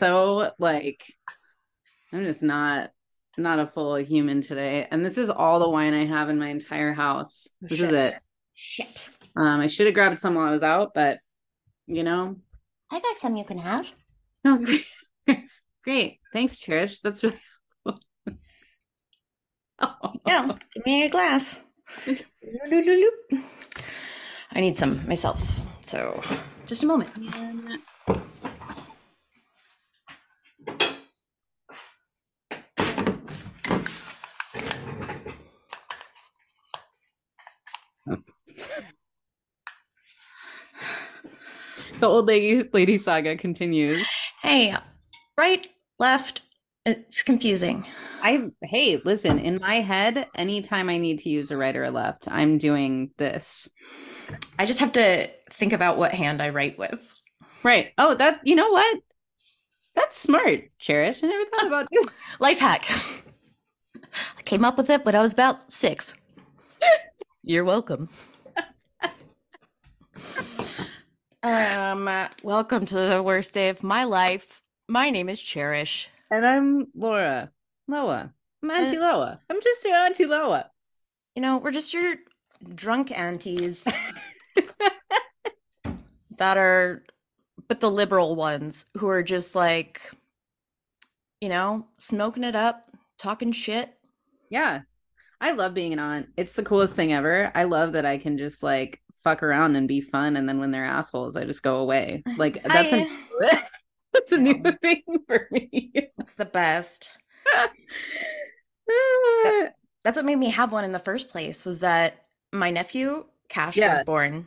so like I'm just not not a full human today. And this is all the wine I have in my entire house. This Shit. is it. Shit. Um, I should have grabbed some while I was out, but you know, I got some you can have. no, great. great. Thanks, Cherish. That's really cool. oh. Yeah, give me a glass. I need some myself. So just a moment. The old lady lady saga continues. Hey, right, left. It's confusing. I hey, listen, in my head, anytime I need to use a right or a left, I'm doing this. I just have to think about what hand I write with. Right. Oh, that you know what? That's smart, Cherish. I never thought about this. Life hack. I came up with it when I was about six. You're welcome. um, welcome to the worst day of my life. My name is Cherish. And I'm Laura. Loa. I'm Auntie Loa. I'm just your Auntie Loa. You know, we're just your drunk aunties that are, but the liberal ones who are just like, you know, smoking it up, talking shit. Yeah. I love being an aunt. It's the coolest thing ever. I love that I can just like fuck around and be fun. And then when they're assholes, I just go away. Like that's a I- that's a new thing for me. It's the best. That's what made me have one in the first place was that my nephew, Cash, Yeah. was born.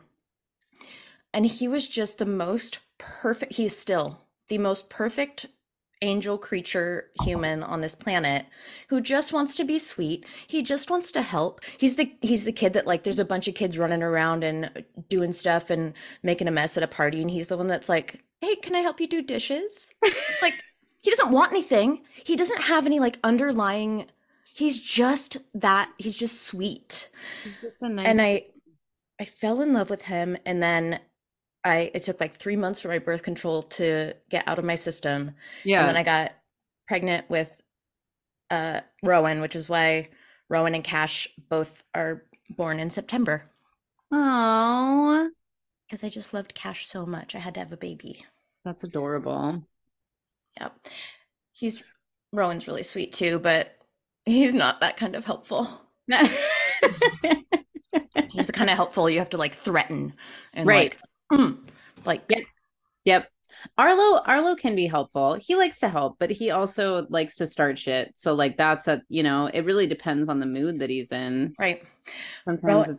And he was just the most perfect, he's still the most perfect angel creature human on this planet who just wants to be sweet. He just wants to help. He's the he's the kid that like there's a bunch of kids running around and doing stuff and making a mess at a party and he's the one that's like, "Hey, can I help you do dishes?" like he doesn't want anything. He doesn't have any like underlying he's just that he's just sweet. Just a nice And I I fell in love with him and then I it took like 3 months for my birth control to get out of my system. yeah. And then I got pregnant with uh Rowan, which is why Rowan and Cash both are born in September Oh, because I just loved Cash so much. I had to have a baby. that's adorable. Yep. He's Rowan's really sweet too, but he's not that kind of helpful. He's the kind of helpful you have to like threaten and Right. like, mm, like Yeah. Yep. Arlo Arlo can be helpful. He likes to help, but he also likes to start shit. So like that's a you know, it really depends on the mood that he's in. right. Sometimes Ro-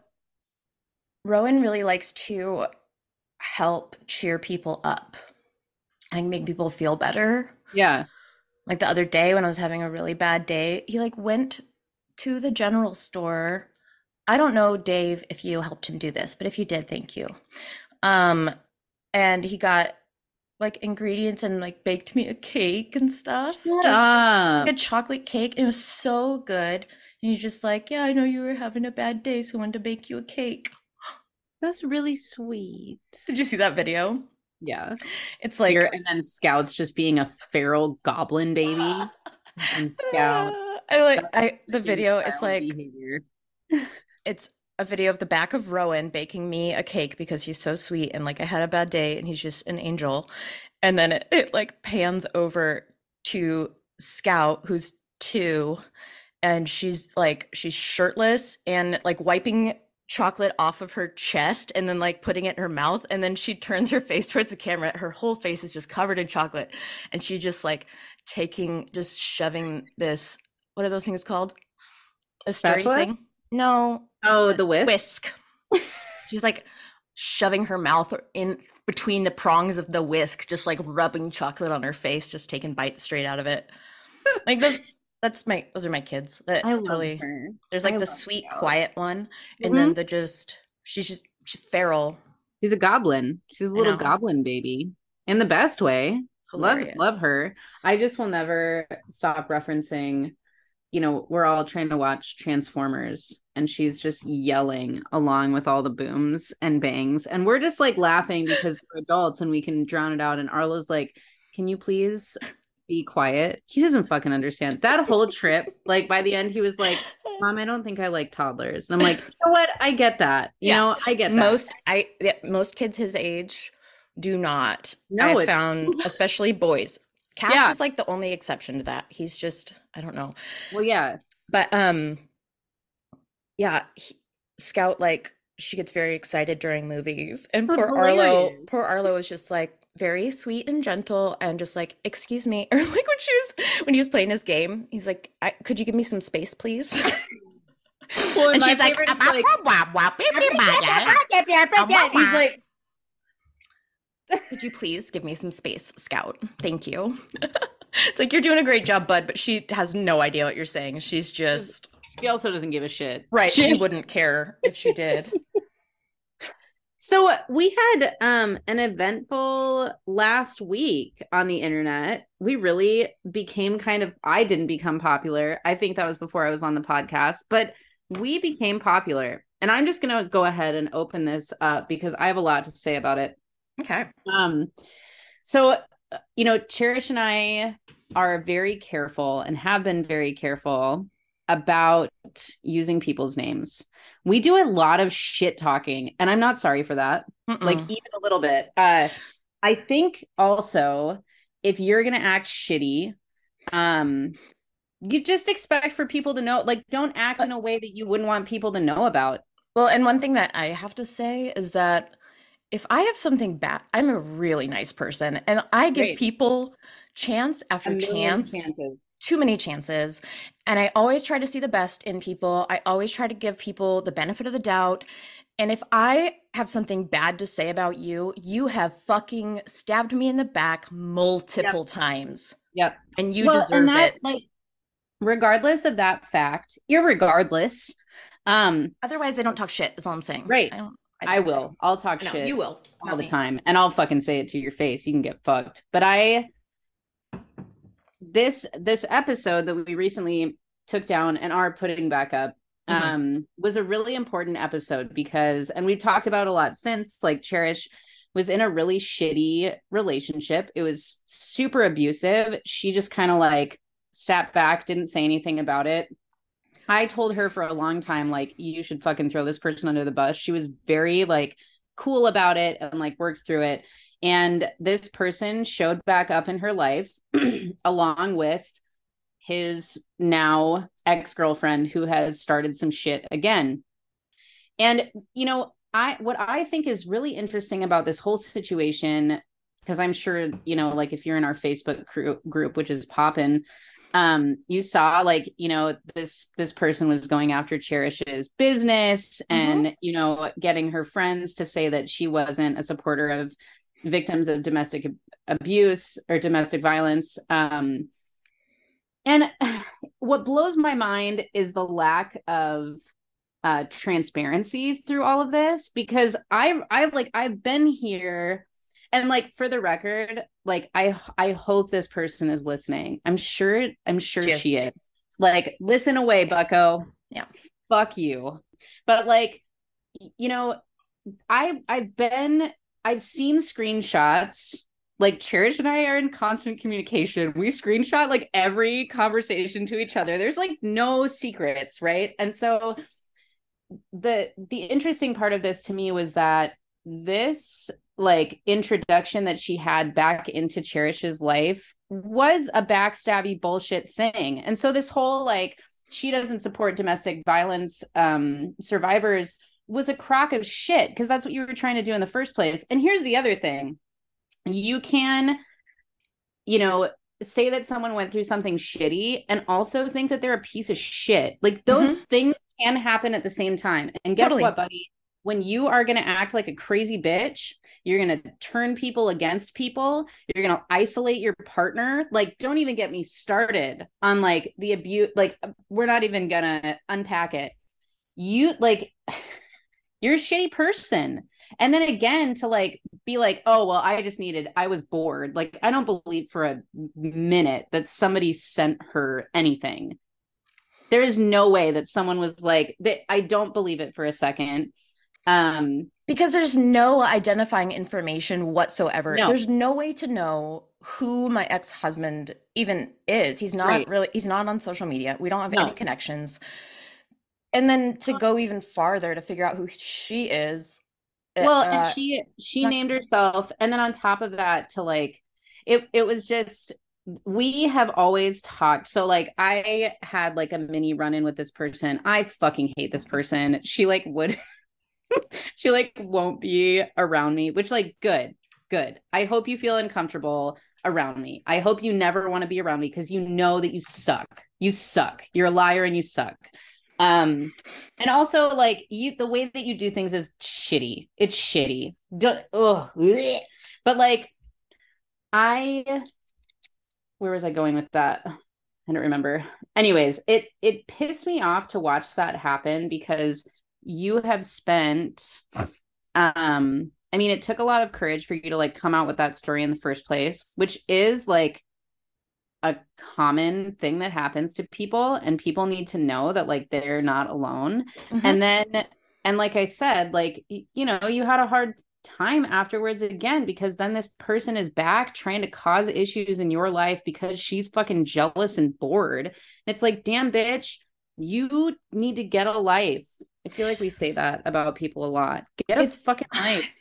Rowan really likes to help cheer people up and make people feel better. yeah. Like the other day when I was having a really bad day, he like went to the general store. I don't know, Dave, if you helped him do this, but if you did, thank you. Um, and he got like ingredients and like baked me a cake and stuff. Shut Just- up. like a chocolate cake. It was so good. And he's just like, Yeah, I know you were having a bad day, so I wanted to bake you a cake. That's really sweet. Did you see that video? Yeah. It's like You're- and then Scout's just being a feral goblin baby. And Scout. I like I the video, it's like behavior. it's a video of the back of Rowan baking me a cake because he's so sweet and like I had a bad day and he's just an angel. And then it, it like pans over to Scout, who's two, and she's like she's shirtless and like wiping chocolate off of her chest and then like putting it in her mouth. And then she turns her face towards the camera. Her whole face is just covered in chocolate. And she just like taking just shoving this what are those things called? A Spatula? thing? No Oh, the whisk. whisk she's like shoving her mouth in between the prongs of the whisk just like rubbing chocolate on her face just taking bites straight out of it like those that's my those are my kids that I love really her. there's like I the sweet Scout. quiet one and Mhm. then the just she's just she's feral She's a goblin. She's a little goblin baby in the best way. Love love her. I just will never stop referencing, you know, we're all trying to watch Transformers and she's just yelling along with all the booms and bangs. And we're just like laughing because we're adults and we can drown it out. And Arlo's like, can you please be quiet? He doesn't fucking understand. That whole trip, like by the end, he was like, Mom, I don't think I like toddlers. And I'm like, you know what? I get that. You Yeah. know, I get that. Most I yeah, most kids his age do not. No, I found especially boys. Cash Yeah. was like the only exception to that. He's just I don't know. well, yeah. But um yeah, he, Scout like she gets very excited during movies and That's poor Arlo poor Arlo is just like very sweet and gentle and just like excuse me or like when she was when he was playing his game he's like I, could you give me some space please Well, and my she's like, like, "He's he's like, could you please give me some space scout thank you it's like you're doing a great job bud but she has no idea what you're saying she's just she also doesn't give a shit. right she wouldn't care if she did So we had um an eventful last week on the internet. We really became kind of I didn't become popular. I think that was before I was on the podcast, but we became popular. And I'm just going to go ahead and open this up because I have a lot to say about it. Okay Um so uh, you know, Cherish and I are very careful and have been very careful about using people's names. We do a lot of shit talking, and I'm not sorry for that like Mm-mm. even a little bit uh i think also if you're gonna act shitty um you just expect for people to know like don't act in a way that you wouldn't want people to know about Well, and one thing that I have to say is that if I have something bad, I'm a really nice person and I give Great. people chance after chance, chances too many chances. And I always try to see the best in people. I always try to give people the benefit of the doubt. And if I have something bad to say about you, you have fucking stabbed me in the back multiple times. Yep. And you Well, deserve it. like regardless of that fact irregardless um Otherwise, I don't talk shit, is all I'm saying. Right. I, i will. i'll talk No, shit you will. all the me. time and i'll fucking say it to your face. You can get fucked. But i this this episode that we recently took down and are putting back up Mhm. um was a really important episode because and we've talked about a lot since like cherish was in a really shitty relationship. It was super abusive. She just kind of like sat back didn't say anything about it i told her for a long time like you should fucking throw this person under the bus. She was very like cool about it and like worked through it. And this person showed back up in her life along with his now ex-girlfriend who has started some shit again. And you know i what i think is really interesting about this whole situation because i'm sure you know like if you're in our facebook group which is poppin um you saw like you know this this person was going after cherish's business and you know getting her friends to say that she wasn't a supporter of victims of domestic abuse or domestic violence um and what blows my mind is the lack of uh transparency through all of this because i i like i've been here and like for the record like i i hope this person is listening. I'm sure i'm sure She she is. is like listen away bucko. Yeah. fuck you. But like you know i i've been i've seen screenshots. Like cherish and i are in constant communication. We screenshot like every conversation to each other. There's like no secrets right? And so the the interesting part of this to me was that this like introduction that she had back into cherish's life was a backstabby bullshit thing. And so this whole like she doesn't support domestic violence um survivors was a crock of shit because that's what you were trying to do in the first place. And here's the other thing. You can you know say that someone went through something shitty and also think that they're a piece of shit. Like those things can happen at the same time. And guess Totally. what buddy when you are going to act like a crazy bitch you're going to turn people against people you're going to isolate your partner. Like don't even get me started on like the abuse like we're not even going to unpack it. You like you're a shitty person. And then again to like be like oh well i just needed i was bored. Like i don't believe for a minute that somebody sent her anything. There is no way that someone was like that i don't believe it for a second Um, because there's no identifying information whatsoever. No. There's no way to know who my ex-husband even is. He's not Right. really he's not on social media. We don't have No. any connections. And then to go even farther to figure out who she is. uh, well, uh, and she she not- named herself, and then on top of that, to like it it was just we have always talked. So like I had like a mini run in with this person. I fucking hate this person. She like would she like won't be around me, which like good, good. I hope you feel uncomfortable around me. I hope you never want to be around me because you know that you suck. You suck. You're a liar and you suck. Um and also like you the way that you do things is shitty. It's shitty. Don't ugh, but like I where was I going with that? I don't remember. Anyways, it it pissed me off to watch that happen because you have spent um I mean it took a lot of courage for you to like come out with that story in the first place, which is like a common thing that happens to people and people need to know that like they're not alone. mhm. And then and like I said, like you know, you had a hard time afterwards again because then this person is back trying to cause issues in your life because she's fucking jealous and bored. And it's like, damn bitch, you need to get a life. I feel like we say that about people a lot. Get a It's- fucking life.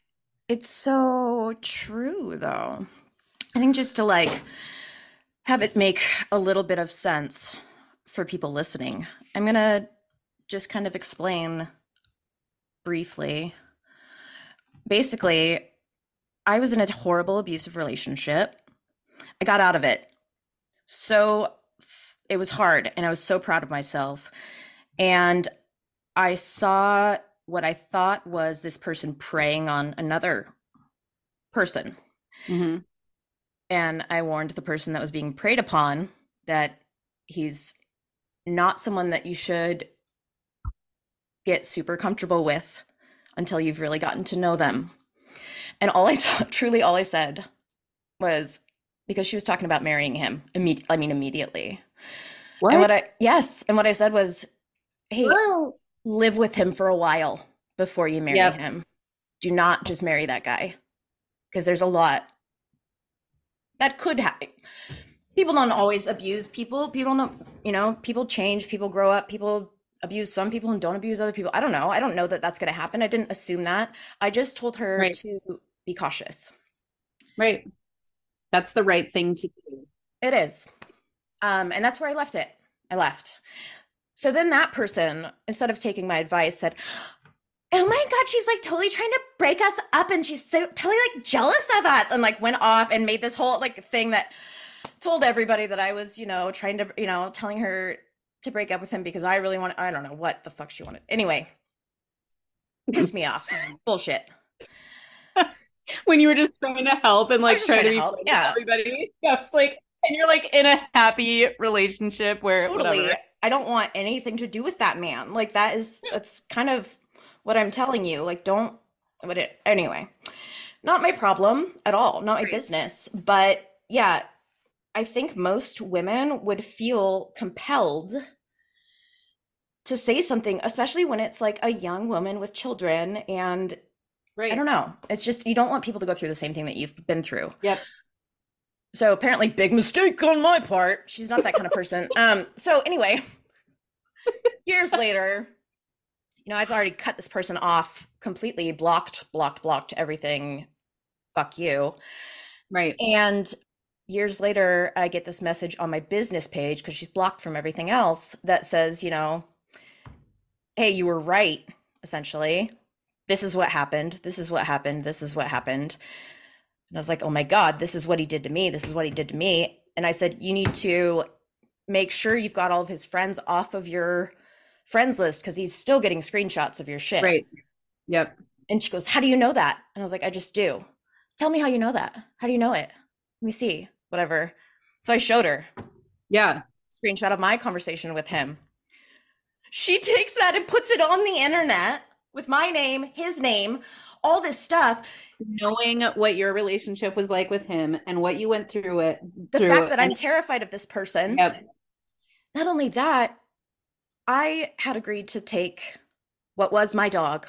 It's so true, though. I think just to like have it make a little bit of sense for people listening, I'm going to just kind of explain briefly. Basically, I was in a horrible abusive relationship. I got out of it. So f- it was hard, and I was so proud of myself. And I saw what I thought was this person preying on another person. Mhm. And I warned the person that was being preyed upon that he's not someone that you should get super comfortable with until you've really gotten to know them. And all I saw, truly all I said was because she was talking about marrying him. Imme- I mean, immediately. What? And what I, yes. And what I said was, hey, Whoa. Live with him for a while before you marry Yep. him. Do not just marry that guy because there's a lot that could happen. People don't always abuse people. People don't, you know, people change, people grow up, people abuse some people and don't abuse other people. I don't know. I don't know that that's going to happen. I didn't assume that. I just told her Right. to be cautious. right. That's the right thing to do. It is. Um, and that's where I left it. I left. So then that person, instead of taking my advice, said, Oh my God, she's like totally trying to break us up and she's so totally like jealous of us. And like went off and made this whole like thing that told everybody that I was, you know, trying to, you know, telling her to break up with him because I really want I don't know what the fuck she wanted. Anyway, pissed me off. Bullshit. When you were just trying to help and like try trying to be help, yeah. everybody. Yeah, it's like and you're like in a happy relationship where totally whatever. I don't want anything to do with that man. Like that is that's kind of what i'm telling you. Like don't but it anyway. Not my problem at all. Not my business. But yeah i think most women would feel compelled to say something especially when it's like a young woman with children and Right. i don't know. It's just you don't want people to go through the same thing that you've been through. Yep. So apparently big mistake on my part. She's not that kind of person. Um so anyway years later you know i've already cut this person off completely blocked blocked blocked everything. Fuck you. Right. and years later i get this message on my business page because she's blocked from everything else that says you know hey you were right essentially. This is what happened. This is what happened. This is what happened and I was like, oh my God, this is what he did to me. This is what he did to me. And I said, you need to make sure you've got all of his friends off of your friends list because he's still getting screenshots of your shit. Right. Yep. And she goes, how do you know that? And I was like, I just do. Tell me how you know that. How do you know it? Let me see. Whatever. So I showed her Yeah. screenshot of my conversation with him. She takes that and puts it on the internet with my name, his name, all this stuff. Knowing what your relationship was like with him and what you went through it. The through fact that I'm terrified of this person. Yep. Not only that, I had agreed to take what was my dog,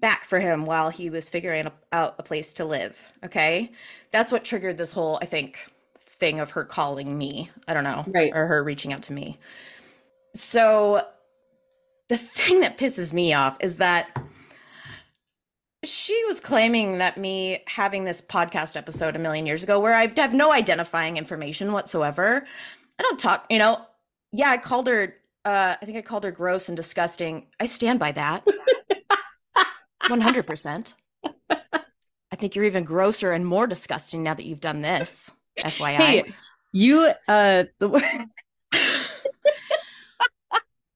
back for him while he was figuring out a place to live. Okay. That's what triggered this whole, I think, thing of her calling me. I don't know. Right. Or her reaching out to me. So the thing that pisses me off is that she was claiming that me having this podcast episode a million years ago where I have no identifying information whatsoever. I don't talk, you know. Yeah, I called her uh I think I called her gross and disgusting. I stand by that. 100%. I think you're even grosser and more disgusting now that you've done this. FYI. Hey, you uh the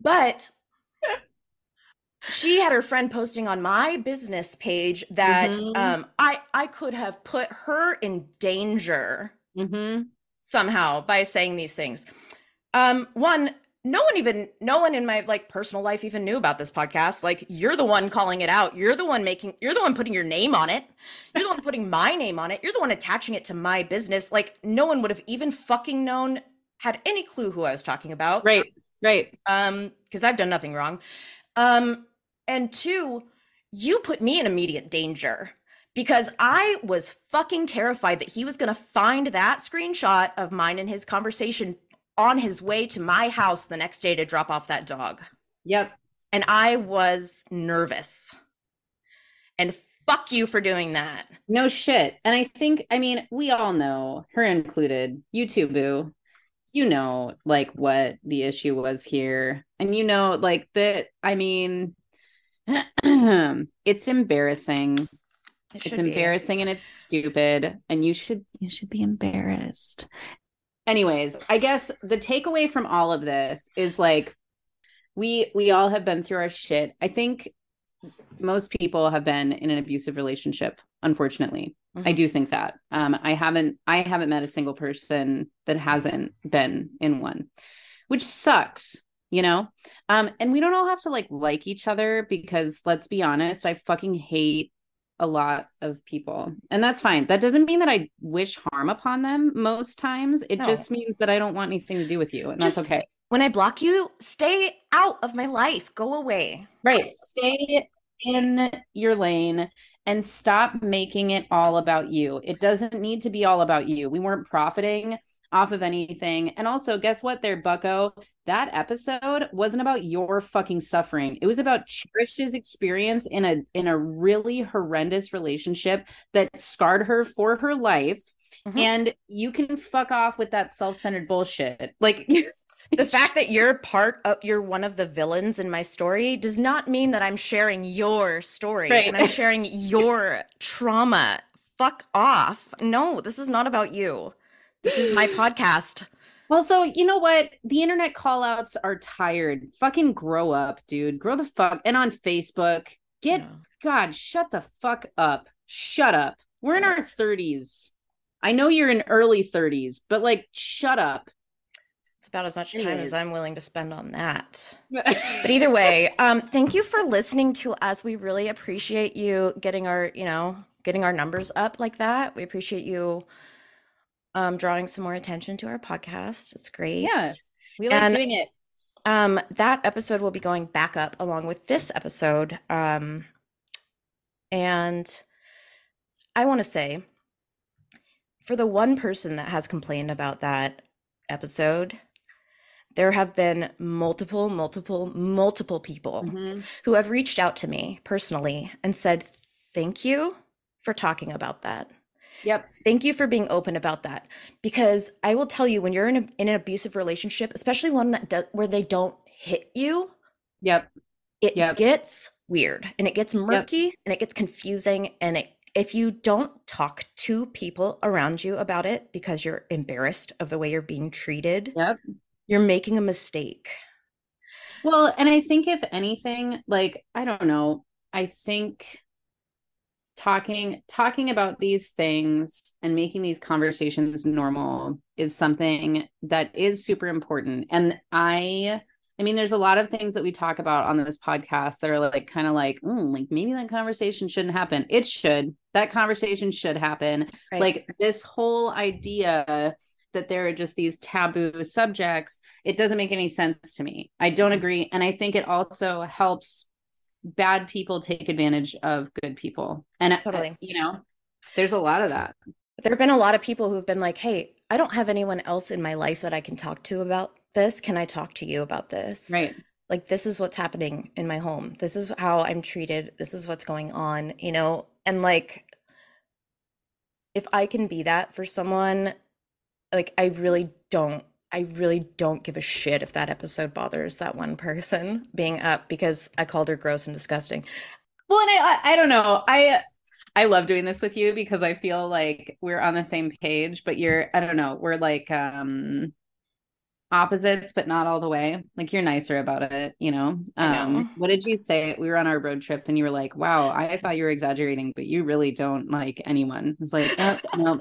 But she had her friend posting on my business page that mm-hmm. um, I I could have put her in danger mm-hmm. somehow by saying these things. Um, one, no one even no one in my like personal life even knew about this podcast. Like you're the one calling it out. You're the one making. You're the one putting your name on it. You're the one putting my name on it. You're the one attaching it to my business. Like no one would have even fucking known had any clue who I was talking about. Right. Right. Um, because I've done nothing wrong. Um, and two, you put me in immediate danger because I was fucking terrified that he was going to find that screenshot of mine and his conversation on his way to my house the next day to drop off that dog. Yep. And I was nervous. And fuck you for doing that. No shit. And I think, I mean, we all know, her included, you too, boo. You know, like what the issue was here. And you know, like that, I mean, it's embarrassing. It it's embarrassing be. and it's stupid and you should you should be embarrassed. Anyways, I guess the takeaway from all of this is like we we all have been through our shit. I think most people have been in an abusive relationship unfortunately. Mm-hmm. I do think that. Um I haven't I haven't met a single person that hasn't been in one, which sucks you know? Um and we don't all have to like like each other because let's be honest i fucking hate a lot of people and that's fine. That doesn't mean that i wish harm upon them most times. It no. just means that i don't want anything to do with you and just, that's okay. when i block you stay out of my life. Go away. Right. Stay in your lane and stop making it all about you. It doesn't need to be all about you. We weren't profiting off of anything. And also, guess what, there, Bucko? That episode wasn't about your fucking suffering. It was about Cherish's experience in a in a really horrendous relationship that scarred her for her life. Mm-hmm. And you can fuck off with that self-centered bullshit. Like the fact that you're part of you're one of the villains in my story does not mean that I'm sharing your story right. and I'm sharing your trauma. Fuck off. No, this is not about you. This is my podcast. Also, you know what? The internet callouts are tired. Fucking grow up, dude. Grow the fuck. And on Facebook, get yeah. God, shut the fuck up. Shut up. We're in our 30s. I know you're in early 30s, but like, shut up. It's about as much time as I'm willing to spend on that. but either way, um, thank you for listening to us. We really appreciate you getting our, you know, getting our numbers up like that. We appreciate you um, drawing some more attention to our podcast. It's great. Yeah, we like and, doing it. Um, that episode will be going back up along with this episode. Um, and I want to say, for the one person that has complained about that episode, there have been multiple, multiple, multiple people mm-hmm. who have reached out to me personally and said, Thank you for talking about that. Yep. Thank you for being open about that because I will tell you when you're in, a, in an abusive relationship, especially one that does, where they don't hit you. Yep. It yep. gets weird and it gets murky yep. and it gets confusing and it if you don't talk to people around you about it because you're embarrassed of the way you're being treated, yep. you're making a mistake. Well, and I think if anything, like I don't know, I think talking talking about these things and making these conversations normal is something that is super important. And i i mean there's a lot of things that we talk about on this podcast that are like kind of like mm, like maybe that conversation shouldn't happen. It should. That conversation should happen. Right. like this whole idea that there are just these taboo subjects it doesn't make any sense to me. I don't agree. And i think it also helps bad people take advantage of good people. And uh, totally. you know, there's a lot of that. There have been a lot of people who've been like, "Hey, I don't have anyone else in my life that I can talk to about this. Can I talk to you about this?" Right. Like this is what's happening in my home. This is how I'm treated. This is what's going on, you know? And like if I can be that for someone, like I really don't I really don't give a shit if that episode bothers that one person being up because I called her gross and disgusting. Well, and I, I, I don't know. I I love doing this with you because I feel like we're on the same page, but you're I don't know, we're like um opposites but not all the way. Like you're nicer about it, you know. Um know. what did you say? We were on our road trip and you were like, "Wow, I thought you were exaggerating, but you really don't like anyone." It's like, oh, no.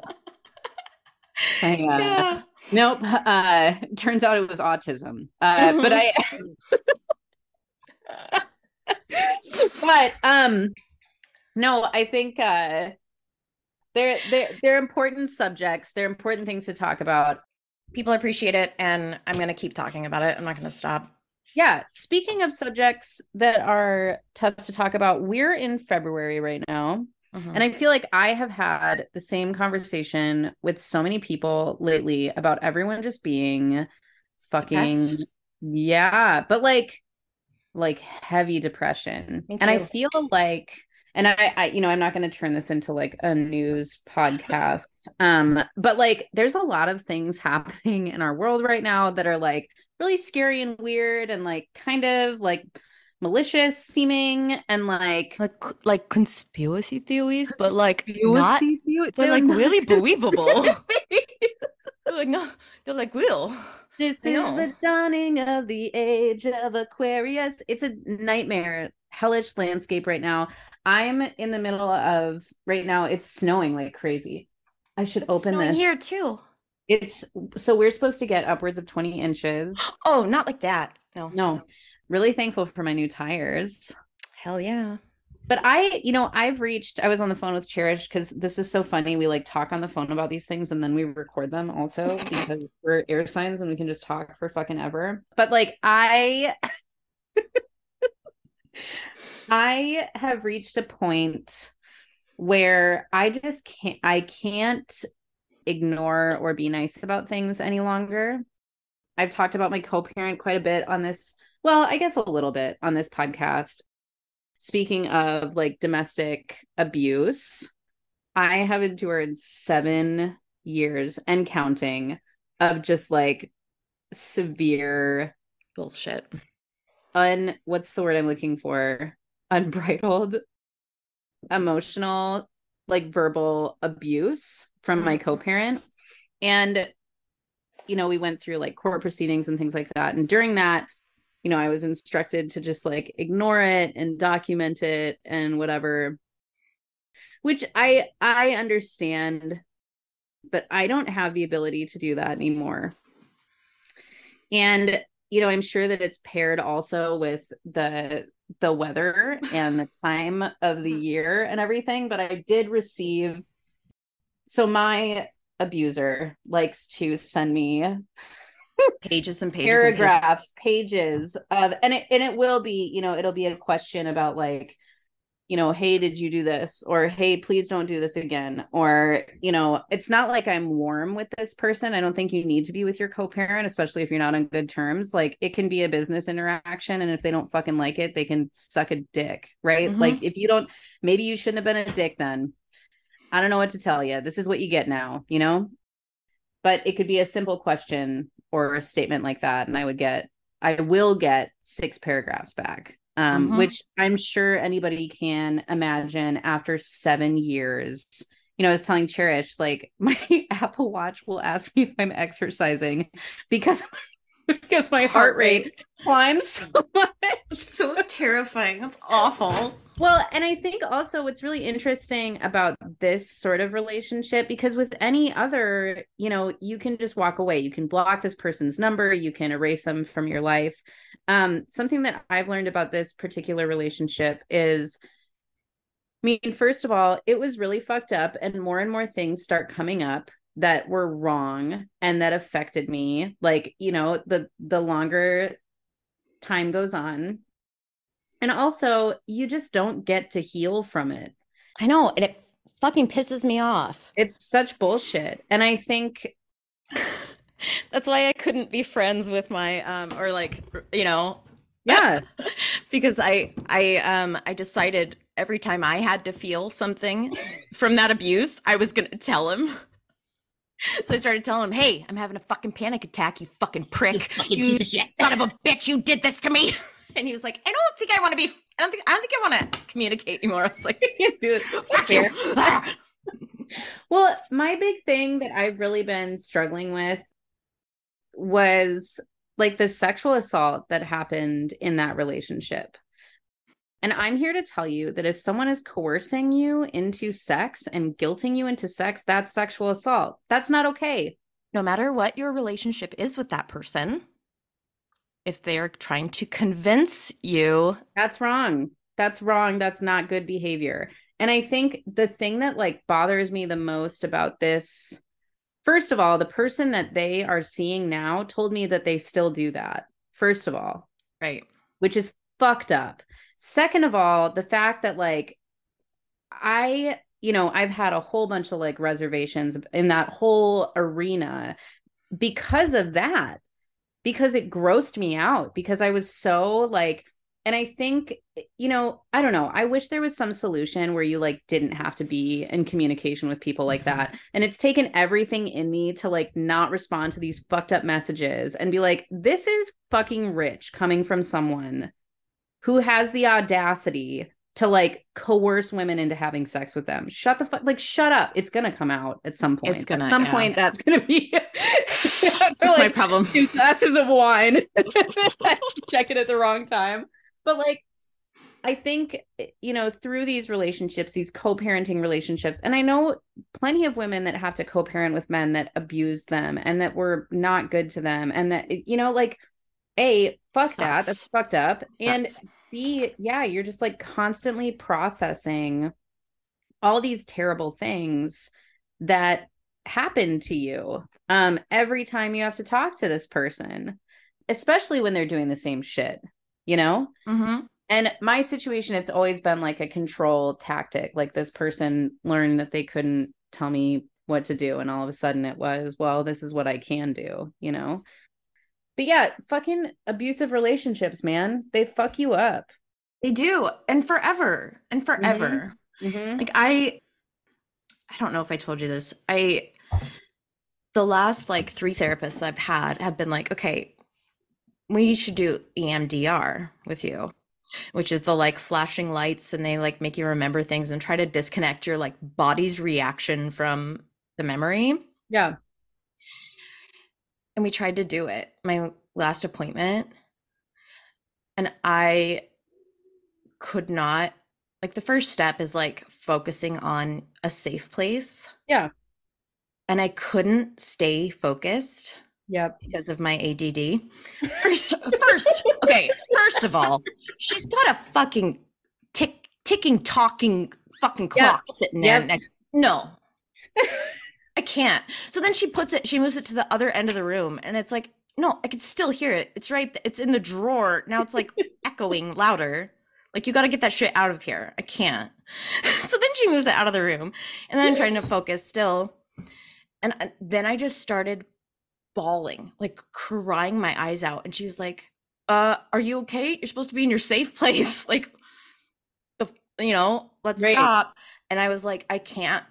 I, uh, yeah. Nope. Uh, turns out it was autism. Uh, but I, but um, no, I think uh, they're they're they're important subjects. They're important things to talk about. People appreciate it, and I'm going to keep talking about it. I'm not going to stop. Yeah. Speaking of subjects that are tough to talk about, we're in February right now. Uh-huh. And I feel like I have had the same conversation with so many people lately about everyone just being fucking Depressed. yeah, but like like heavy depression. And I feel like and I, I you know, I'm not going to turn this into like a news podcast. um but like there's a lot of things happening in our world right now that are like really scary and weird and like kind of like malicious seeming and like like like conspiracy theories, but like not, theory, but like really believable. they're like no, they're like real. This is the dawning of the age of Aquarius. It's a nightmare, hellish landscape right now. I'm in the middle of right now. It's snowing like crazy. I should it's open this here too. It's so we're supposed to get upwards of 20 inches. Oh, not like that. No. No really thankful for my new tires. Hell yeah. But I, you know, I've reached, I was on the phone with Cherish because this is so funny. We like talk on the phone about these things and then we record them also because we're air signs and we can just talk for fucking ever. But like, I, I have reached a point where I just can't, I can't ignore or be nice about things any longer. I've talked about my co parent quite a bit on this well, I guess a little bit on this podcast. Speaking of like domestic abuse, I have endured seven years and counting of just like severe bullshit. Un what's the word I'm looking for? Unbridled emotional, like verbal abuse from my mm-hmm. co-parent. And you know, we went through like court proceedings and things like that. And during that, you know, I was instructed to just like ignore it and document it and whatever. Which I I understand, but I don't have the ability to do that anymore. And you know, I'm sure that it's paired also with the the weather and the time of the year and everything, but I did receive so my abuser likes to send me pages and pages paragraphs and pages. pages of and it and it will be you know it'll be a question about like you know hey did you do this? Or hey please don't do this again. Or you know it's not like i'm warm with this person. I don't think you need to be with your co-parent especially if you're not on good terms. Like it can be a business interaction and if they don't fucking like it they can suck a dick right? Mm-hmm. like if you don't maybe you shouldn't have been a dick then. I don't know what to tell you this is what you get now you know? But it could be a simple question or a statement like that and i would get i will get six paragraphs back um, mm-hmm. which i'm sure anybody can imagine after seven years you know i was telling cherish like my apple watch will ask me if i'm exercising because because my heart, rate, climbs so much. It's so terrifying. That's awful. Well, and I think also what's really interesting about this sort of relationship, because with any other, you know, you can just walk away. You can block this person's number, you can erase them from your life. Um, something that I've learned about this particular relationship is I mean, first of all, it was really fucked up, and more and more things start coming up that were wrong and that affected me like you know the the longer time goes on And also, you just don't get to heal from it. I know, and it fucking pisses me off. It's such bullshit. And I think that's why I couldn't be friends with my um or like you know yeah because I I um I decided every time I had to feel something from that abuse I was going to tell him so I started telling him, "Hey, I'm having a fucking panic attack, you fucking prick. You son of a bitch, you did this to me." And he was like, "I don't think I want to be I don't think I don't think I want to communicate anymore." I was like, "I can't "Do it." Fuck you. well, my big thing that I've really been struggling with was like the sexual assault that happened in that relationship. And I'm here to tell you that if someone is coercing you into sex and guilting you into sex, that's sexual assault. That's not okay. No matter what your relationship is with that person, if they're trying to convince you, that's wrong. That's wrong. That's not good behavior. And I think the thing that like bothers me the most about this First of all, the person that they are seeing now told me that they still do that. First of all, right, which is fucked up. Second of all, the fact that like I, you know, I've had a whole bunch of like reservations in that whole arena because of that. Because it grossed me out because I was so like and I think, you know, I don't know. I wish there was some solution where you like didn't have to be in communication with people like that. Mm-hmm. And it's taken everything in me to like not respond to these fucked up messages and be like, this is fucking rich coming from someone who has the audacity to like coerce women into having sex with them. Shut the fuck like shut up. It's gonna come out at some point. It's gonna at some yeah. point that's gonna be that's like my problem. Two glasses of wine. Check it at the wrong time but like I think, you know, through these relationships, these co parenting relationships, and I know plenty of women that have to co parent with men that abused them and that were not good to them. And that, you know, like, A, fuck Sucks. that. That's fucked up. Sucks. And B, yeah, you're just like constantly processing all these terrible things that happen to you um, every time you have to talk to this person, especially when they're doing the same shit you know? Mm-hmm. And my situation, it's always been like a control tactic. Like this person learned that they couldn't tell me what to do. And all of a sudden it was, well, this is what I can do, you know? But yeah, fucking abusive relationships, man. They fuck you up. They do. And forever. And forever. Mm-hmm. Mm-hmm. Like I I don't know if I told you this. I the last like three therapists I've had have been like, okay, we should do EMDR with you, which is the like flashing lights and they like make you remember things and try to disconnect your like body's reaction from the memory. Yeah. And we tried to do it my last appointment. And I could not like the first step is like focusing on a safe place. Yeah. And I couldn't stay focused Yep. Because of my ADD. First, first, okay. First of all, she's got a fucking tick, ticking, talking fucking clock yep. sitting there. Yep. Next. No, I can't. So then she puts it. She moves it to the other end of the room, and it's like, no, I can still hear it. It's right. It's in the drawer now. It's like echoing louder. Like you got to get that shit out of here. I can't. so then she moves it out of the room, and then I'm trying to focus still. And uh, then I just started bawling, like crying my eyes out. And she was like, uh, are you okay? You're supposed to be in your safe place. like the you know, let's right. stop. And I was like, I can't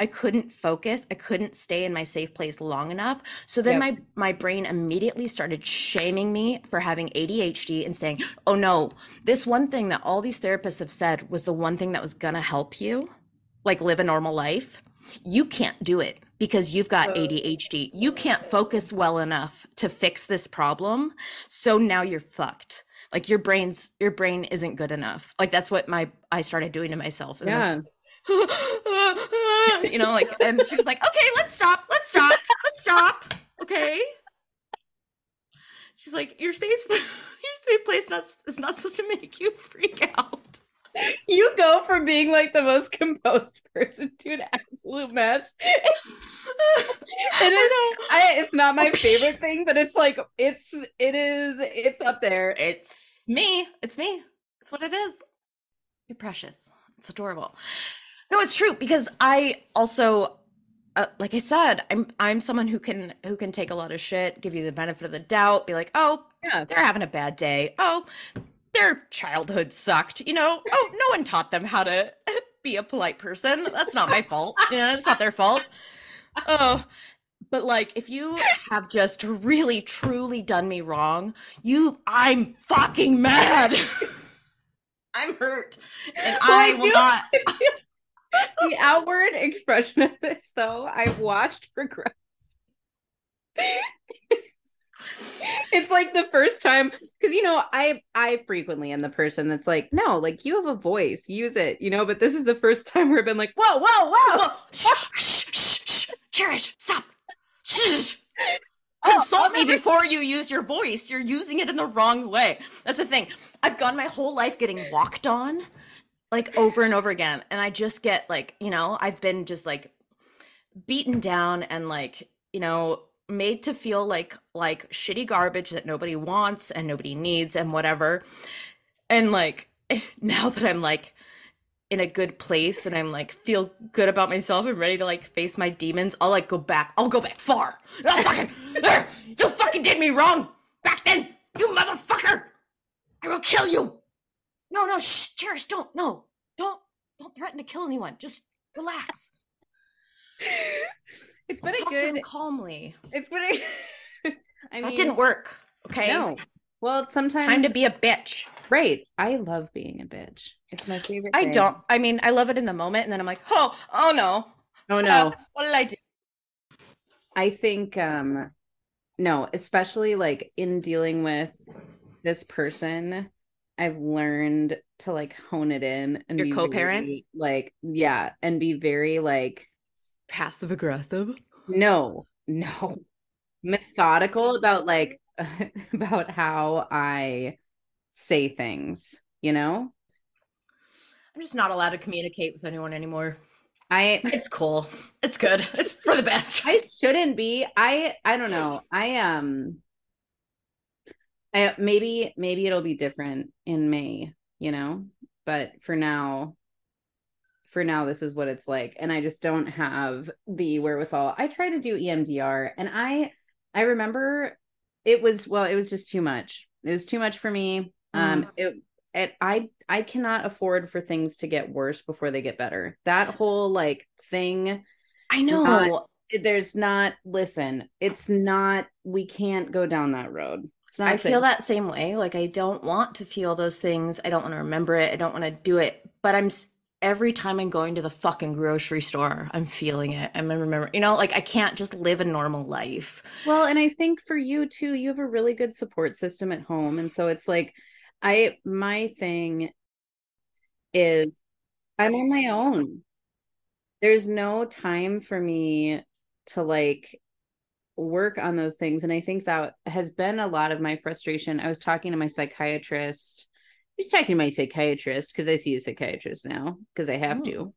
I couldn't focus. I couldn't stay in my safe place long enough. So then yep. my my brain immediately started shaming me for having ADHD and saying, "Oh no, this one thing that all these therapists have said was the one thing that was going to help you like live a normal life. You can't do it because you've got ADHD. You can't focus well enough to fix this problem. So now you're fucked. Like your brain's your brain isn't good enough. Like that's what my I started doing to myself. Yeah. you know, like and she was like, "Okay, let's stop. Let's stop. Let's stop. Okay." She's like, "Your safe your safe place not, is not supposed to make you freak out." you go from being like the most composed person to an absolute mess. and it, I, it's not my favorite thing, but it's like it's it is it's up there. It's me. It's me. It's what it is. You're precious. It's adorable. No, it's true because I also uh, like I said, I'm I'm someone who can who can take a lot of shit, give you the benefit of the doubt, be like, "Oh, yeah. they're having a bad day. Oh, their childhood sucked. You know, oh, no one taught them how to be a polite person. That's not my fault. Yeah, it's not their fault. Oh, but like if you have just really truly done me wrong, you I'm fucking mad. I'm hurt. And well, I will not the outward expression of this though, I've watched progress it's like the first time because you know i i frequently am the person that's like no like you have a voice use it you know but this is the first time where i've been like whoa whoa whoa, whoa. shh, shh, shh, shh. cherish stop shh. Oh, oh, consult oh, me before you use your voice you're using it in the wrong way that's the thing i've gone my whole life getting walked on like over and over again and i just get like you know i've been just like beaten down and like you know made to feel like like shitty garbage that nobody wants and nobody needs and whatever. And like now that I'm like in a good place and I'm like feel good about myself and ready to like face my demons, I'll like go back. I'll go back far. I'll fucking er, you fucking did me wrong back then, you motherfucker. I will kill you. No, no, shh, Cherish, don't, no, don't, don't threaten to kill anyone. Just relax. It's been I'll a good calmly. It's been a I mean, that didn't work. Okay. No. Well, sometimes time to be a bitch. Right. I love being a bitch. It's my favorite. I thing. don't. I mean, I love it in the moment, and then I'm like, oh, oh no, oh no, uh, what did I do? I think, um, no, especially like in dealing with this person, I've learned to like hone it in and your co-parent, like, yeah, and be very like passive aggressive. No, no. Methodical about like about how I say things, you know? I'm just not allowed to communicate with anyone anymore. I it's cool. It's good. It's for the best. I shouldn't be. I I don't know. I um I maybe maybe it'll be different in May, you know? But for now, for now this is what it's like and i just don't have the wherewithal. I try to do emdr and i i remember it was well it was just too much. It was too much for me. Um, mm. um it it i i cannot afford for things to get worse before they get better. That whole like thing i know. not, there's not listen it's not we can't go down that road I feel that same way. Like I don't want to feel those things. I don't want to remember it. I don't want to do it. But I'm every time I'm going to the fucking grocery store, I'm feeling it. I'm remember, you know, like I can't just live a normal life. Well, and I think for you too, you have a really good support system at home. And so it's like, I, my thing is I'm on my own. There's no time for me to like work on those things. And I think that has been a lot of my frustration. I was talking to my psychiatrist just talking to my psychiatrist because I see a psychiatrist now because I have oh, to.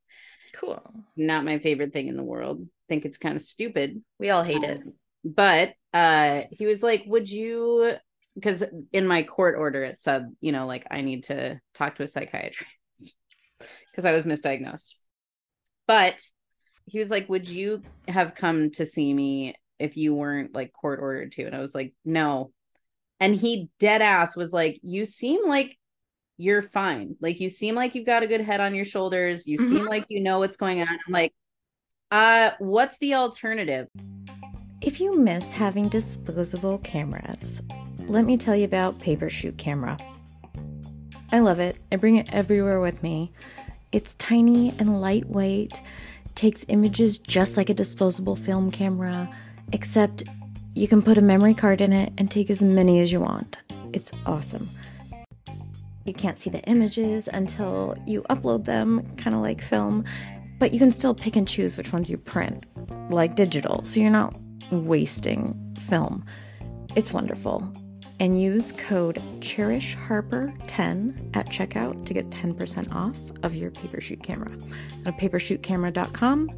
Cool. Not my favorite thing in the world. Think it's kind of stupid. We all hate um, it. But uh he was like, "Would you because in my court order it said, you know, like I need to talk to a psychiatrist because I was misdiagnosed." But he was like, "Would you have come to see me if you weren't like court ordered to?" And I was like, "No." And he dead ass was like, "You seem like you're fine. Like you seem like you've got a good head on your shoulders. You mm-hmm. seem like you know what's going on. I'm like, uh, what's the alternative? If you miss having disposable cameras, let me tell you about Paper Shoot Camera. I love it. I bring it everywhere with me. It's tiny and lightweight, takes images just like a disposable film camera, except you can put a memory card in it and take as many as you want. It's awesome. You can't see the images until you upload them, kind of like film, but you can still pick and choose which ones you print, like digital, so you're not wasting film. It's wonderful. And use code CherishHarper10 at checkout to get 10% off of your Papershoot camera. Go to papershootcamera.com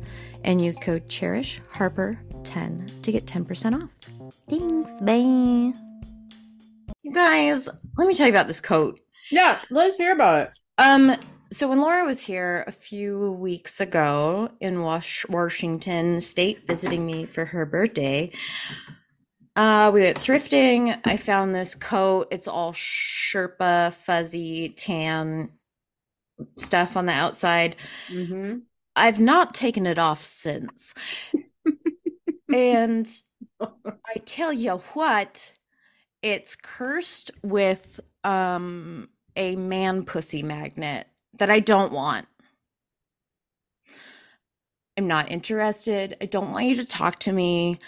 and use code CherishHarper10 to get 10% off. Thanks, bye. You guys, let me tell you about this coat Yeah, let's hear about it. Um, so when Laura was here a few weeks ago in Wash- Washington State visiting me for her birthday, uh, we went thrifting. I found this coat. It's all Sherpa, fuzzy, tan stuff on the outside. Mm-hmm. I've not taken it off since. and I tell you what, it's cursed with um a man pussy magnet that I don't want. I'm not interested. I don't want you to talk to me.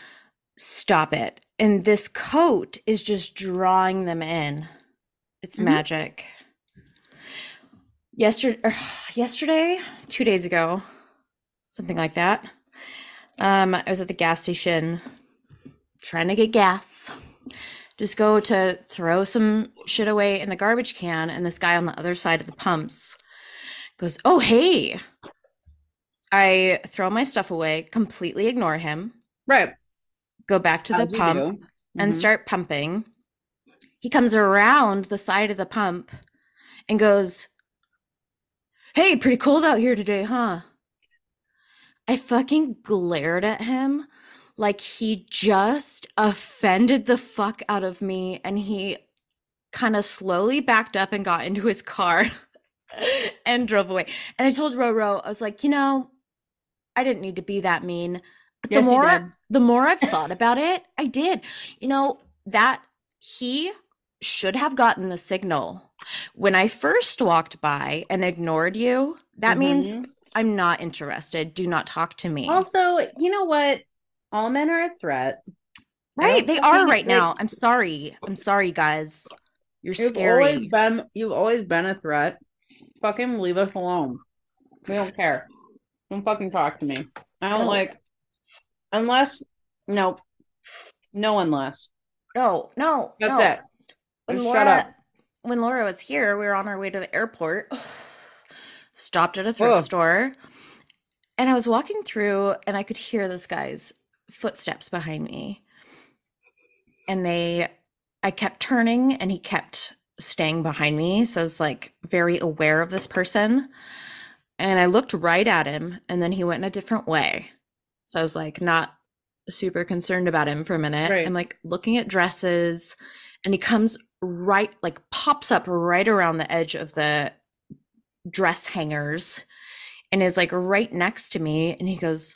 Stop it. And this coat is just drawing them in. It's Mhm. magic. Yesterday, yesterday, two days ago, something like that. Um, I was at the gas station trying to get gas. Just go to throw some shit away in the garbage can, and this guy on the other side of the pumps goes, "Oh, hey." I throw my stuff away, completely ignore him, Right. go back to the As you pump do. and start pumping. He comes around the side of the pump and goes, Hey, pretty cold out here today, huh? I fucking glared at him like he just offended the fuck out of me and he kind of slowly backed up and got into his car and drove away. And I told Roro, I was like, you know, I didn't need to be that mean. But Yes, the more the more I've thought about it, I did. You know, that he should have gotten the signal when I first walked by and ignored you. That means Mhm. I'm not interested. Do not talk to me. Also, you know what? All men are a threat. Right. They are right now. I'm sorry. I'm sorry, guys. You're You've scary. always been you've always been a threat. Fucking leave us alone. We don't care. Don't fucking talk to me. I don't No. like unless no. No unless. no, no, That's no. it. When Laura, shut up. when Laura was here, we were on our way to the airport. Stopped at a thrift Ugh. store, and I was walking through, and I could hear this guy's footsteps behind me. And they, I kept turning, and he kept staying behind me. So I was like very aware of this person. And I looked right at him, and then he went in a different way. So I was like, not super concerned about him for a minute. Right. I'm like looking at dresses, and he comes right, like pops up right around the edge of the dress hangers and is like right next to me. And he goes,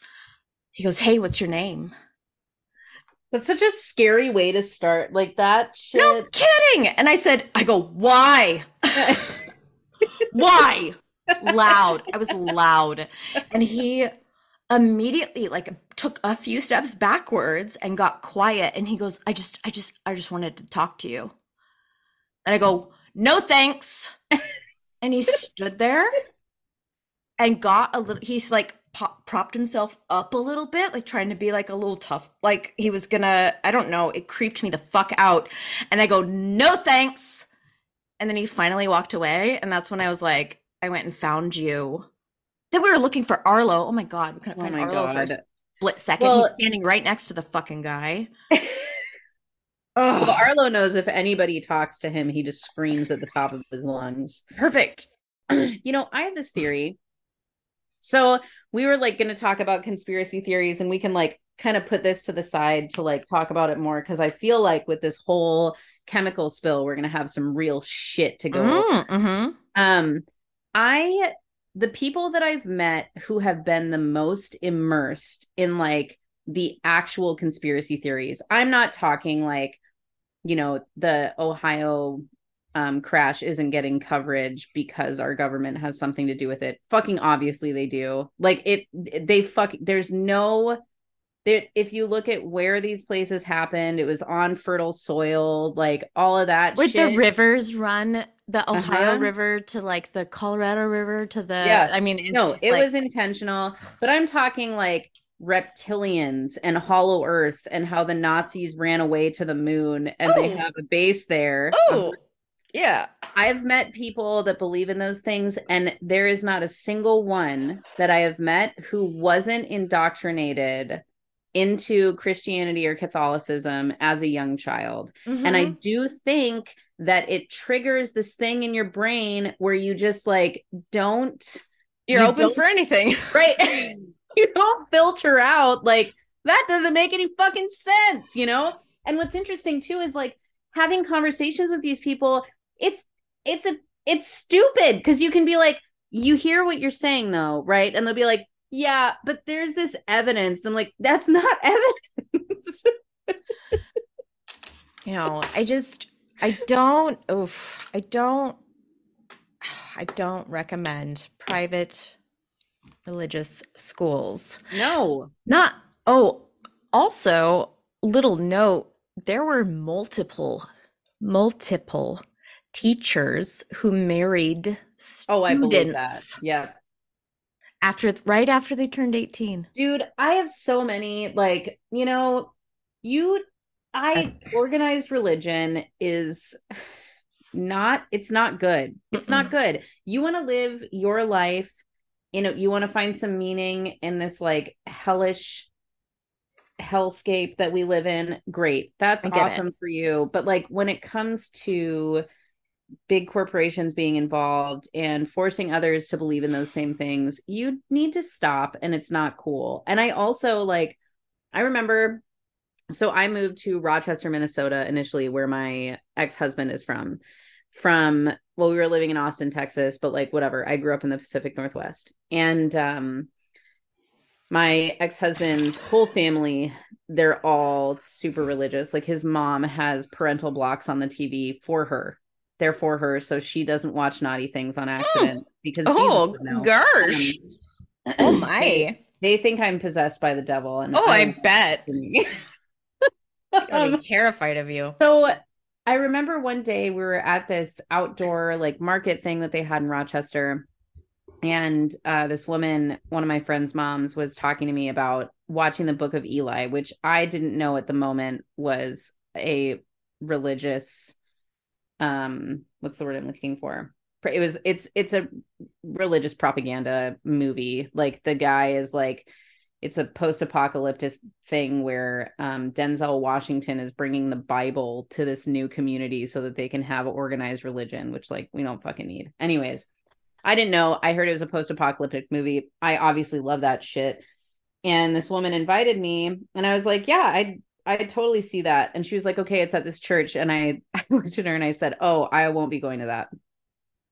he goes, Hey, what's your name? That's such a scary way to start. Like that shit. No kidding. And I said, I go, why? why? loud. I was loud. And he immediately like took a few steps backwards and got quiet. And he goes, I just, I just, I just wanted to talk to you. And I go, no thanks. And he stood there and got a little, he's like pop, propped himself up a little bit, like trying to be like a little tough, like he was gonna, I don't know, it creeped me the fuck out. And I go, no thanks. And then he finally walked away. And that's when I was like, I went and found you. Then we were looking for Arlo. Oh my God, we couldn't Oh find Arlo for a split second. Well- He's standing right next to the fucking guy. Well, Oh, Arlo knows if anybody talks to him, he just screams at the top of his lungs. perfect. you know, I have this theory. So we were like going to talk about conspiracy theories, and we can like kind of put this to the side to like talk about it more because I feel like with this whole chemical spill, we're going to have some real shit to go. over. Mm, mhm. Um, I the people that I've met who have been the most immersed in like the actual conspiracy theories. I'm not talking like, you know, the Ohio um crash isn't getting coverage because our government has something to do with it. Fucking obviously they do. Like it they fuck there's no there if you look at where these places happened, it was on fertile soil, like all of that Would shit. the rivers run, the Ohio Uh-huh. River to like the Colorado River to the. Yeah. I mean, it's no, it like- was intentional, but I'm talking like reptilians and hollow earth and how the Nazis ran away to the moon and they Oh. have a base there. Oh, yeah. I've met people that believe in those things, and there is not a single one that I have met who wasn't indoctrinated into Christianity or Catholicism as a young child. Mm-hmm. And I mm-hmm. do think that it triggers this thing in your brain where you just like don't you're you open for anything. Right. you don't filter out like that doesn't make any fucking sense, you know? And what's interesting too is like having conversations with these people, it's it's a it's stupid because you can be like, you hear what you're saying though, right? And they'll be like, yeah, but there's this evidence. I'm like, that's not evidence. you know, I just I don't oof, I don't I don't recommend private religious schools. No. Not oh, also little note, there were multiple multiple teachers who married students. Oh, I believe that. Yeah. After right after they turned 18. Dude, I have so many like, you know, you I organized religion is not it's not good. It's not good. You want to live your life you know, you want to find some meaning in this like hellish hellscape that we live in. Great. That's awesome it. for you. But like when it comes to big corporations being involved and forcing others to believe in those same things, you need to stop and it's not cool. And I also like I remember so I moved to Rochester, Minnesota initially where my ex-husband is from. From well, we were living in Austin, Texas, but like whatever. I grew up in the Pacific Northwest. And um my ex-husband's whole family, they're all super religious. Like his mom has parental blocks on the TV for her. They're for her so she doesn't watch naughty things on accident because oh gosh. Um, oh my. they, think i'm possessed by the devil and oh i bet. i'm terrified of you. so i remember one day we were at this outdoor like market thing that they had in rochester and uh, this woman one of my friend's moms was talking to me about watching the book of eli which i didn't know at the moment was a religious um what's the word i'm looking for? It was it's it's a religious propaganda movie. Like the guy is like it's a post-apocalyptic thing where um, denzel washington is bringing the bible to this new community so that they can have organized religion which like we don't fucking need anyways i didn't know i heard it was a post-apocalyptic movie i obviously love that shit and this woman invited me and i was like yeah i I totally see that. And she was like, okay, it's at this church. And I, I looked at her and I said, oh, I won't be going to that.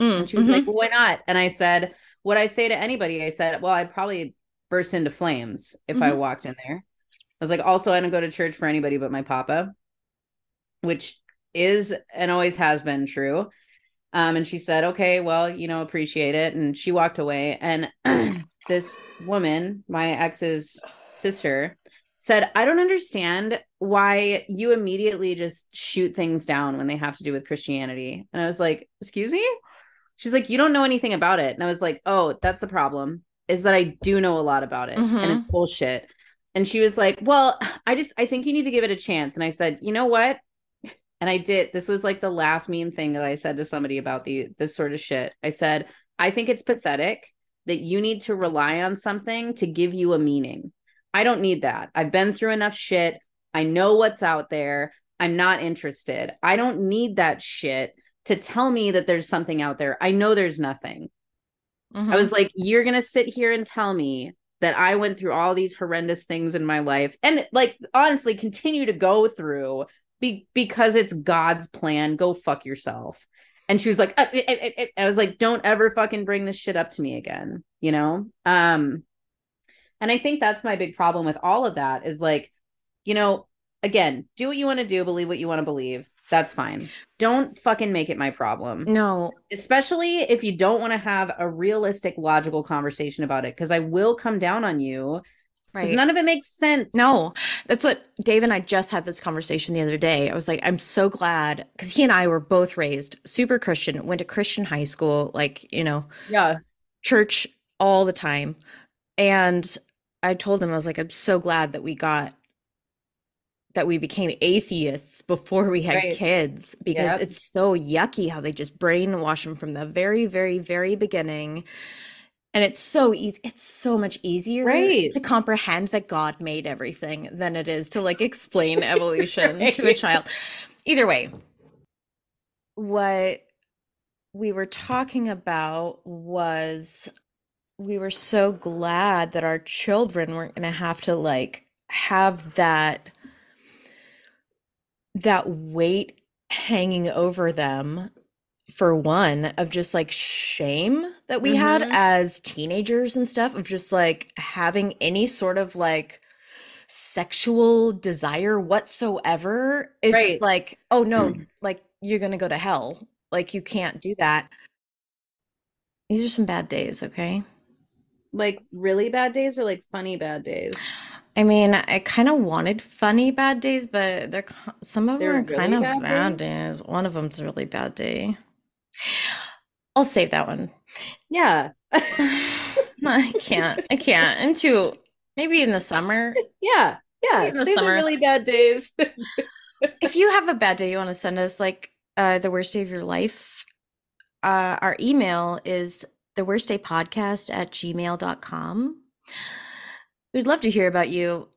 Mm, and she was mm-hmm. like, well, why not? And I said, what I say to anybody, I said, well, I'd probably burst into flames if mm-hmm. I walked in there. I was like, also, I don't go to church for anybody but my papa, which is and always has been true. Um, and she said, okay, well, you know, appreciate it. And she walked away. And this woman, my ex's sister, said, I don't understand why you immediately just shoot things down when they have to do with Christianity. And I was like, Excuse me? She's like, You don't know anything about it. And I was like, Oh, that's the problem is that I do know a lot about it mm-hmm. and it's bullshit. And she was like, Well, I just, I think you need to give it a chance. And I said, You know what? And I did. This was like the last mean thing that I said to somebody about the this sort of shit. I said, I think it's pathetic that you need to rely on something to give you a meaning I don't need that. I've been through enough shit. I know what's out there. I'm not interested. I don't need that shit to tell me that there's something out there. I know there's nothing. Mm-hmm. I was like, you're going to sit here and tell me that I went through all these horrendous things in my life and like honestly continue to go through be- because it's God's plan. Go fuck yourself. And she was like, uh, it, it, it. I was like, don't ever fucking bring this shit up to me again, you know? Um, and I think that's my big problem with all of that is like, you know, again, do what you want to do, believe what you want to believe. That's fine. Don't fucking make it my problem. No. Especially if you don't want to have a realistic, logical conversation about it, because I will come down on you. Right. None of it makes sense. No, that's what Dave and I just had this conversation the other day. I was like, I'm so glad because he and I were both raised super Christian, went to Christian high school, like, you know, yeah, church all the time. And I told him I was like, I'm so glad that we got that we became atheists before we had right. kids because yep. it's so yucky how they just brainwash them from the very, very, very beginning. And it's so easy. It's so much easier Right. to comprehend that God made everything than it is to like explain evolution to a child. Either way, what we were talking about was we were so glad that our children weren't going to have to like have that that weight hanging over them for one of just like shame that we had Mhm. as teenagers and stuff of just like having any sort of like sexual desire whatsoever is Right. just like oh no like you're gonna go to hell like you can't do that these are some bad days okay Like really bad days or like funny bad days? I mean, I kind of wanted funny bad days, but they're some of them were are kind really of bad bad days? days. One of them's a really bad day. I'll save that one. Yeah. I can't. I can't. I'm too. Maybe in the summer. Yeah. Yeah. In the Say the summer. really bad days. If you have a bad day, you want to send us like uh, the worst day of your life. Uh, our email is the worst day podcast at gmail.com. We'd love to hear about you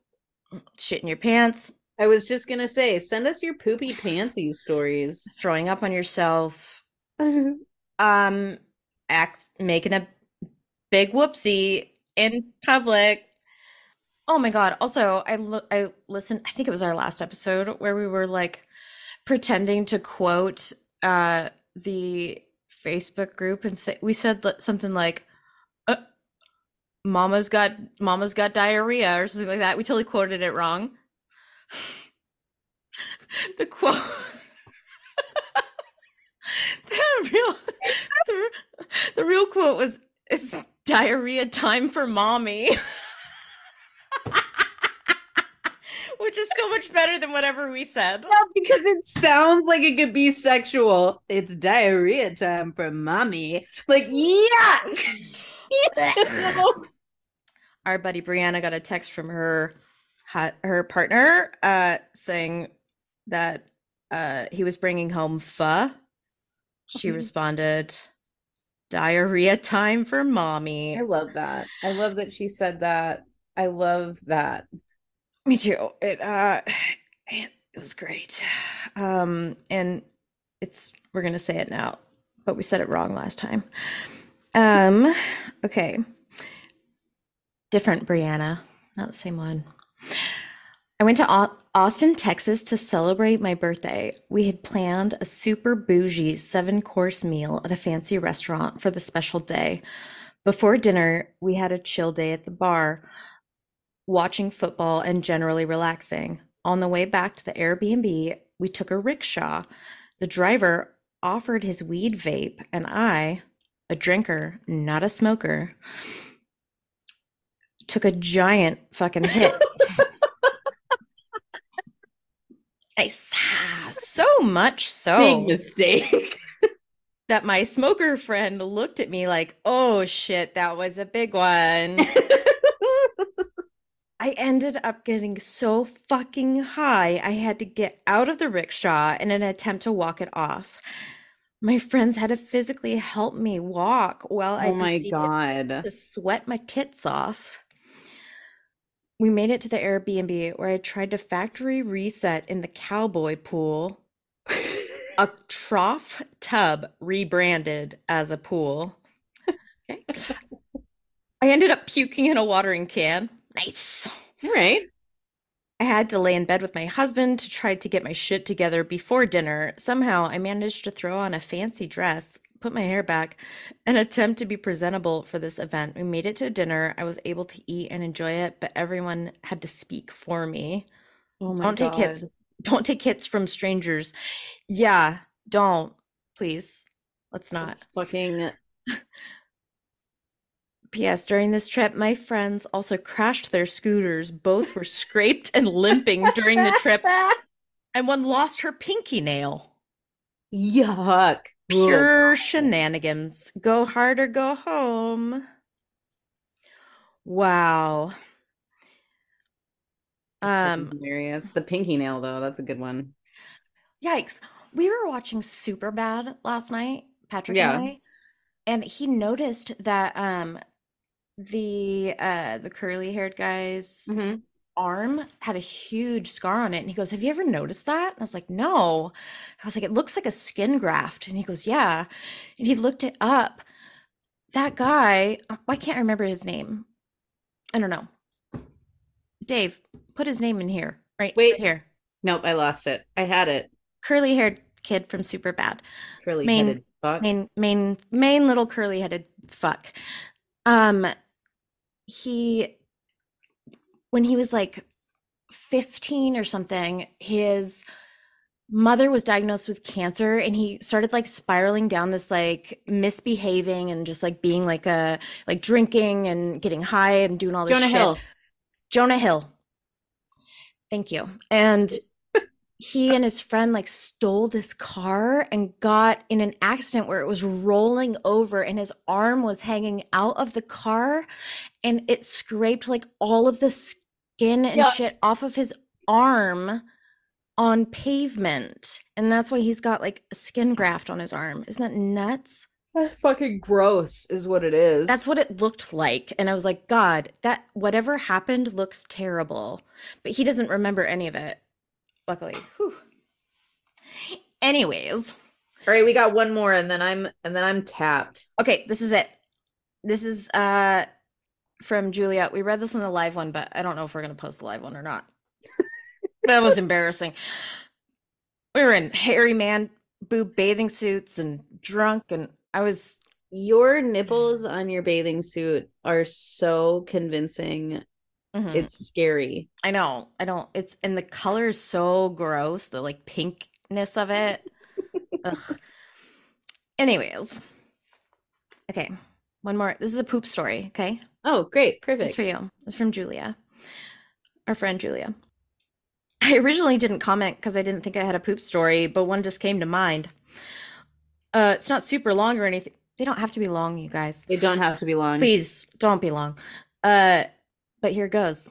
shitting your pants, I was just gonna say, send us your poopy pantsies stories. throwing up on yourself, um acts making a big whoopsie in public. Oh my god. Also i lo- i listened i think it was our last episode where we were like pretending to quote uh the facebook group and say we said something like mama's got mama's got diarrhea or something like that we totally quoted it wrong the quote the real the, the real quote was it's diarrhea time for mommy which is so much better than whatever we said Well, because it sounds like it could be sexual. It's diarrhea time for mommy. Like, yuck! Our buddy Brianna got a text from her her partner uh saying that uh he was bringing home pho she Mhm. responded diarrhea time for mommy I love that. I love that she said that. I love that. Me too. It uh it, it was great. Um and it's we're going to say it now, but we said it wrong last time. Um okay. Different Brianna, not the same one. I went to Austin, Texas to celebrate my birthday. We had planned a super bougie seven course meal at a fancy restaurant for the special day. Before dinner, we had a chill day at the bar watching football and generally relaxing. On the way back to the Airbnb, we took a rickshaw. The driver offered his weed vape, and I, a drinker, not a smoker, took a giant fucking hit. Nice. So much so Big mistake. that my smoker friend looked at me like, oh shit, that was a big one. I ended up getting so fucking high, I had to get out of the rickshaw in an attempt to walk it off. My friends had to physically help me walk while I oh my god. to sweat my tits off. We made it to the Airbnb where I tried to factory reset in the cowboy pool, a trough tub rebranded as a pool. Okay. I ended up puking in a watering can. Nice. right. I had to lay in bed with my husband to try to get my shit together before dinner. Somehow I managed to throw on a fancy dress, put my hair back, and attempt to be presentable for this event. We made it to dinner. I was able to eat and enjoy it, but everyone had to speak for me. Oh my Don't take hits. Don't take hits from strangers. Yeah, don't. Please. Let's not. Fucking P.S. During this trip, my friends also crashed their scooters. Both were scraped and limping during the trip, and one lost her pinky nail. Yuck. Pure shenanigans. Go hard or go home. Wow. That's Um, hilarious. The pinky nail though, that's a good one. Yikes. We were watching Super Bad last night, Patrick Yeah. and I, and he noticed that um the uh the curly haired guy's Mhm. Arm had a huge scar on it and he goes have you ever noticed that? And i was like no. I was like it looks like a skin graft. And he goes yeah. And he looked it up. That guy uh, i can't remember his name. I don't know. Dave put his name in here right Wait. right here. Nope, I lost it. I had it. curly haired kid from super bad Curly headed fuck. main main main little curly headed fuck. Um he when he was like 15 or something his mother was diagnosed with cancer and he started like spiraling down this like misbehaving and just like being like a like drinking and getting high and doing all this Jonah shit. Hill. Jonah Hill. Thank you. And he and his friend like stole this car and got in an accident where it was rolling over and his arm was hanging out of the car and it scraped like all of the skin and Yeah. shit off of his arm on pavement. And that's why he's got like a skin graft on his arm. Isn't that nuts? Fucking gross is what it is. That's what it looked like. And I was like, God, that whatever happened looks terrible. But he doesn't remember any of it. Luckily. Whew. Anyways, all right. We got one more, and then I'm and then I'm tapped. okay, this is it. This is uh from Juliet. We read this in the live one, but I don't know if we're gonna post the live one or not. that was embarrassing. We were in hairy man boob bathing suits and drunk, and I was Your nipples on your bathing suit are so convincing. mhm. It's scary. I know. I don't. It's and the color is so gross. The like pinkness of it. Ugh. Anyways, okay. One more. This is a poop story. Okay, Oh, great. it's Perfect. for you. It's from Julia, our friend Julia. I originally didn't comment because I didn't think I had a poop story, but one just came to mind. Uh, it's not super long or anything. They don't have to be long, you guys. They don't have to be long. Please don't be long. Uh, but here goes.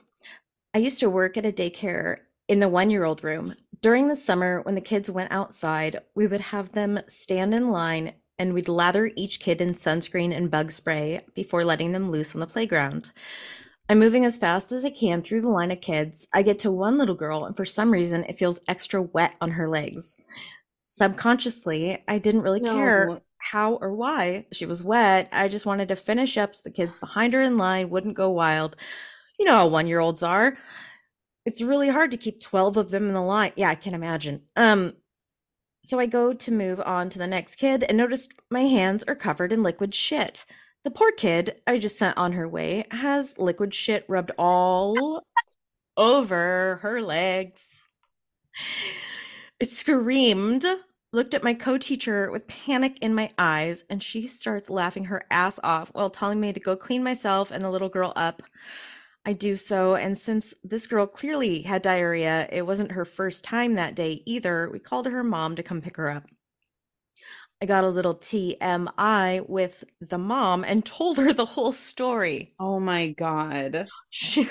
I used to work at a daycare in the one year old room. During the summer, when the kids went outside, we would have them stand in line and we'd lather each kid in sunscreen and bug spray before letting them loose on the playground. I'm moving as fast as I can through the line of kids. I get to one little girl, and for some reason, it feels extra wet on her legs. Subconsciously, I didn't really care how or why she was wet. I just wanted to finish up so the kids behind her in line wouldn't go wild. You know how one year olds are. It's really hard to keep 12 of them in the line. Yeah, I can imagine. Um, so I go to move on to the next kid and notice my hands are covered in liquid shit. The poor kid I just sent on her way has liquid shit rubbed all over her legs. I screamed, looked at my co teacher with panic in my eyes, and she starts laughing her ass off while telling me to go clean myself and the little girl up. I do so, and since this girl clearly had diarrhea, it wasn't her first time that day either. We called her mom to come pick her up. I got a little TMI with the mom and told her the whole story. Oh my god. She-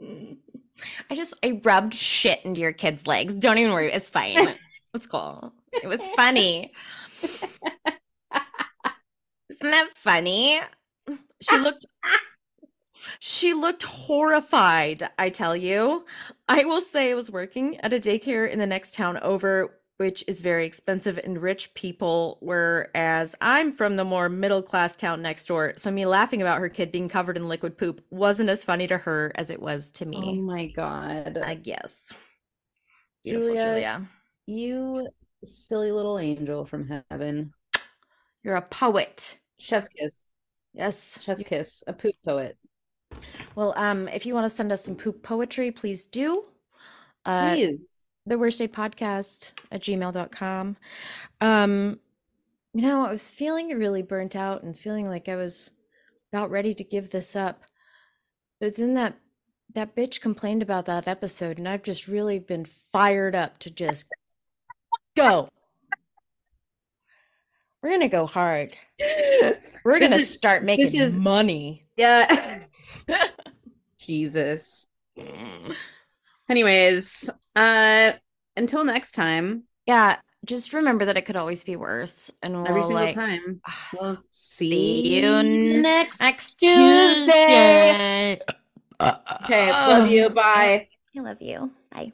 I just I rubbed shit into your kid's legs. Don't even worry, it's fine. It's cool. It was funny. Isn't that funny? She looked she looked horrified, I tell you. I will say I was working at a daycare in the next town over, which is very expensive and rich people, whereas I'm from the more middle class town next door. So me laughing about her kid being covered in liquid poop wasn't as funny to her as it was to me. Oh my god. I guess. Beautiful Julia, Julia. You silly little angel from heaven. You're a poet. Chef's kiss. Yes. Chef's kiss. A poop poet. Well, um, if you want to send us some poop poetry, please do. Uh, Please. the worst day podcast at gmail.com. Um, you know, I was feeling really burnt out and feeling like I was about ready to give this up. But then that that bitch complained about that episode, and I've just really been fired up to just go. We're gonna go hard. We're This gonna is- start making is- money. yeah. Jesus. Anyways, uh until next time. Yeah, just remember that it could always be worse. And we'll Every single like time. ah, We'll see, see you next, next Tuesday. Tuesday. Okay, love you. Bye. I love you. Bye.